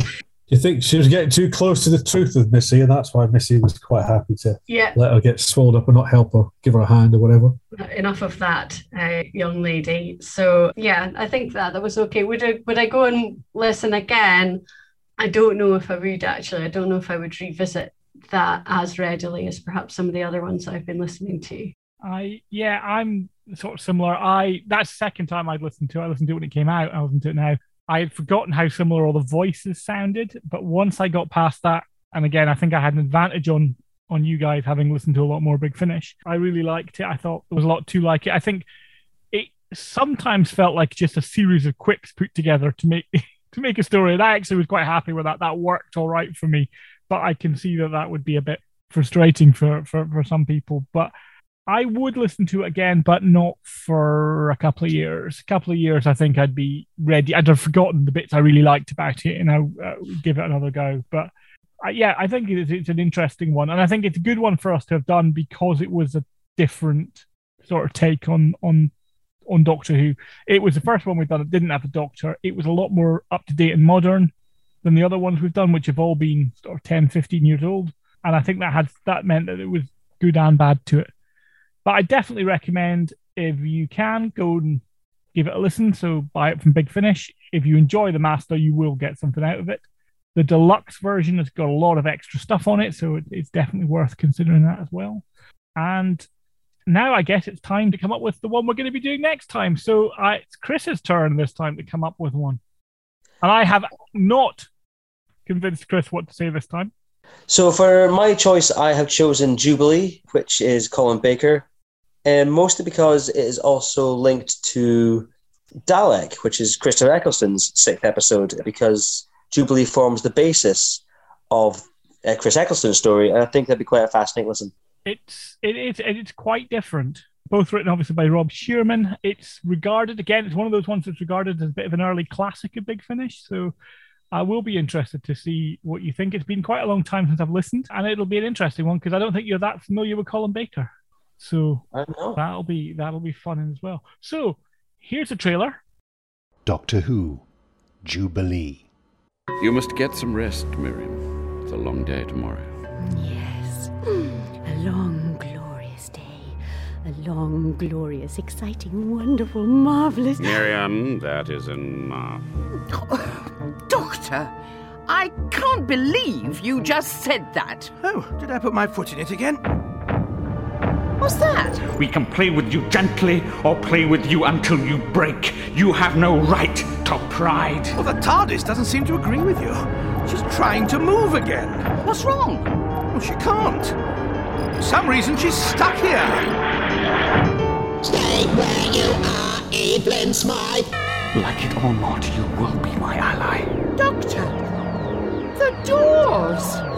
you think she was getting too close to the truth with Missy, and that's why Missy was quite happy to yeah. let her get swallowed up and not help her, give her a hand or whatever. Enough of that, uh, young lady. So yeah, I think that that was okay. Would I would I go and listen again? I don't know if I would actually. I don't know if I would revisit that as readily as perhaps some of the other ones I've been listening to. I yeah, I'm sort of similar. I that's the second time I'd listened to it. I listened to it when it came out. I listened to it now. I had forgotten how similar all the voices sounded, but once I got past that, and again, I think I had an advantage on on you guys having listened to a lot more Big Finish. I really liked it. I thought there was a lot to like it. I think it sometimes felt like just a series of quips put together to make to make a story. And I actually was quite happy with that. That worked all right for me, but I can see that that would be a bit frustrating for for, for some people. But I would listen to it again, but not for a couple of years. A couple of years, I think I'd be ready. I'd have forgotten the bits I really liked about it, and I uh, give it another go. But uh, yeah, I think it's, it's an interesting one, and I think it's a good one for us to have done because it was a different sort of take on on on Doctor Who. It was the first one we've done that didn't have a Doctor. It was a lot more up to date and modern than the other ones we've done, which have all been sort of 10, 15 years old. And I think that had that meant that it was good and bad to it. But I definitely recommend if you can go and give it a listen. So buy it from Big Finish. If you enjoy the master, you will get something out of it. The deluxe version has got a lot of extra stuff on it, so it's definitely worth considering that as well. And now I guess it's time to come up with the one we're going to be doing next time. So uh, it's Chris's turn this time to come up with one. And I have not convinced Chris what to say this time. So for my choice, I have chosen Jubilee, which is Colin Baker and mostly because it is also linked to Dalek, which is Christopher Eccleston's sixth episode, because Jubilee forms the basis of uh, Chris Eccleston's story, and I think that'd be quite a fascinating listen. It's it is it's quite different. Both written obviously by Rob Shearman. It's regarded again. It's one of those ones that's regarded as a bit of an early classic of Big Finish. So I will be interested to see what you think. It's been quite a long time since I've listened, and it'll be an interesting one because I don't think you're that familiar with Colin Baker. So that'll be that'll be fun as well. So here's a trailer. Doctor Who, Jubilee. You must get some rest, Miriam. It's a long day tomorrow. Yes. A long, glorious day. A long, glorious, exciting, wonderful, marvelous. Miriam, that is enough. Doctor, I can't believe you just said that. Oh, did I put my foot in it again? What's that? We can play with you gently or play with you until you break. You have no right to pride. Well, the TARDIS doesn't seem to agree with you. She's trying to move again. What's wrong? Well, she can't. For some reason, she's stuck here. Stay where you are, Evelyn Smythe. Like it or not, you will be my ally. Doctor, the doors.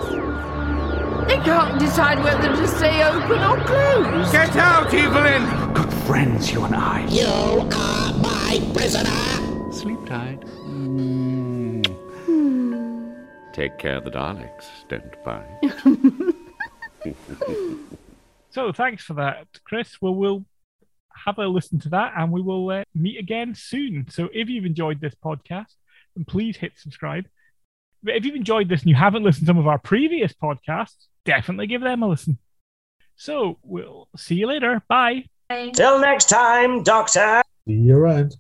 They can't decide whether to stay open or closed. Get out, Evelyn! Good friends, you and I. You are my prisoner. Sleep tight. Take care of the Daleks, don't bite. So thanks for that, Chris. Well, we'll have a listen to that and we will uh, meet again soon. So if you've enjoyed this podcast, then please hit subscribe. But if you've enjoyed this and you haven't listened to some of our previous podcasts, definitely give them a listen. So we'll see you later. Bye. Till next time, Doctor. See you around.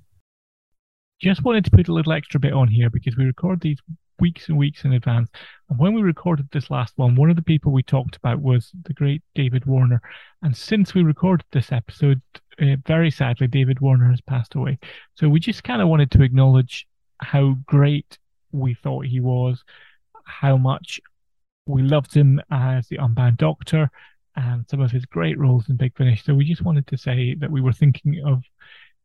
Just wanted to put a little extra bit on here because we record these weeks and weeks in advance. And when we recorded this last one, one of the people we talked about was the great David Warner. And since we recorded this episode, uh, very sadly, David Warner has passed away. So we just kind of wanted to acknowledge how great we thought he was, how much we loved him as the Unbound Doctor, and some of his great roles in Big Finish. So we just wanted to say that we were thinking of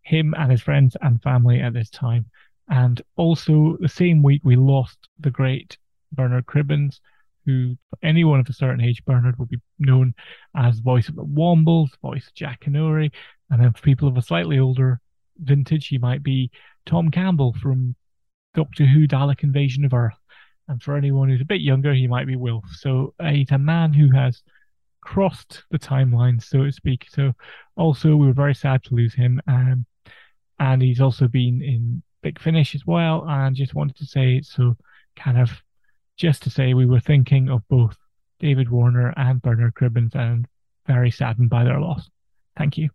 him and his friends and family at this time. And also, the same week, we lost the great Bernard Cribbins, who, anyone of a certain age, Bernard would be known as the voice of the Wombles, voice of Jackanory. And then for people of a slightly older vintage, he might be Tom Campbell from Doctor Who Dalek Invasion of Earth. And for anyone who's a bit younger, he might be Wilf. So he's a man who has crossed the timeline, so to speak. So also, we were very sad to lose him. Um, and he's also been in Big Finish as well. And just wanted to say, so kind of just to say, we were thinking of both David Warner and Bernard Cribbins and very saddened by their loss. Thank you.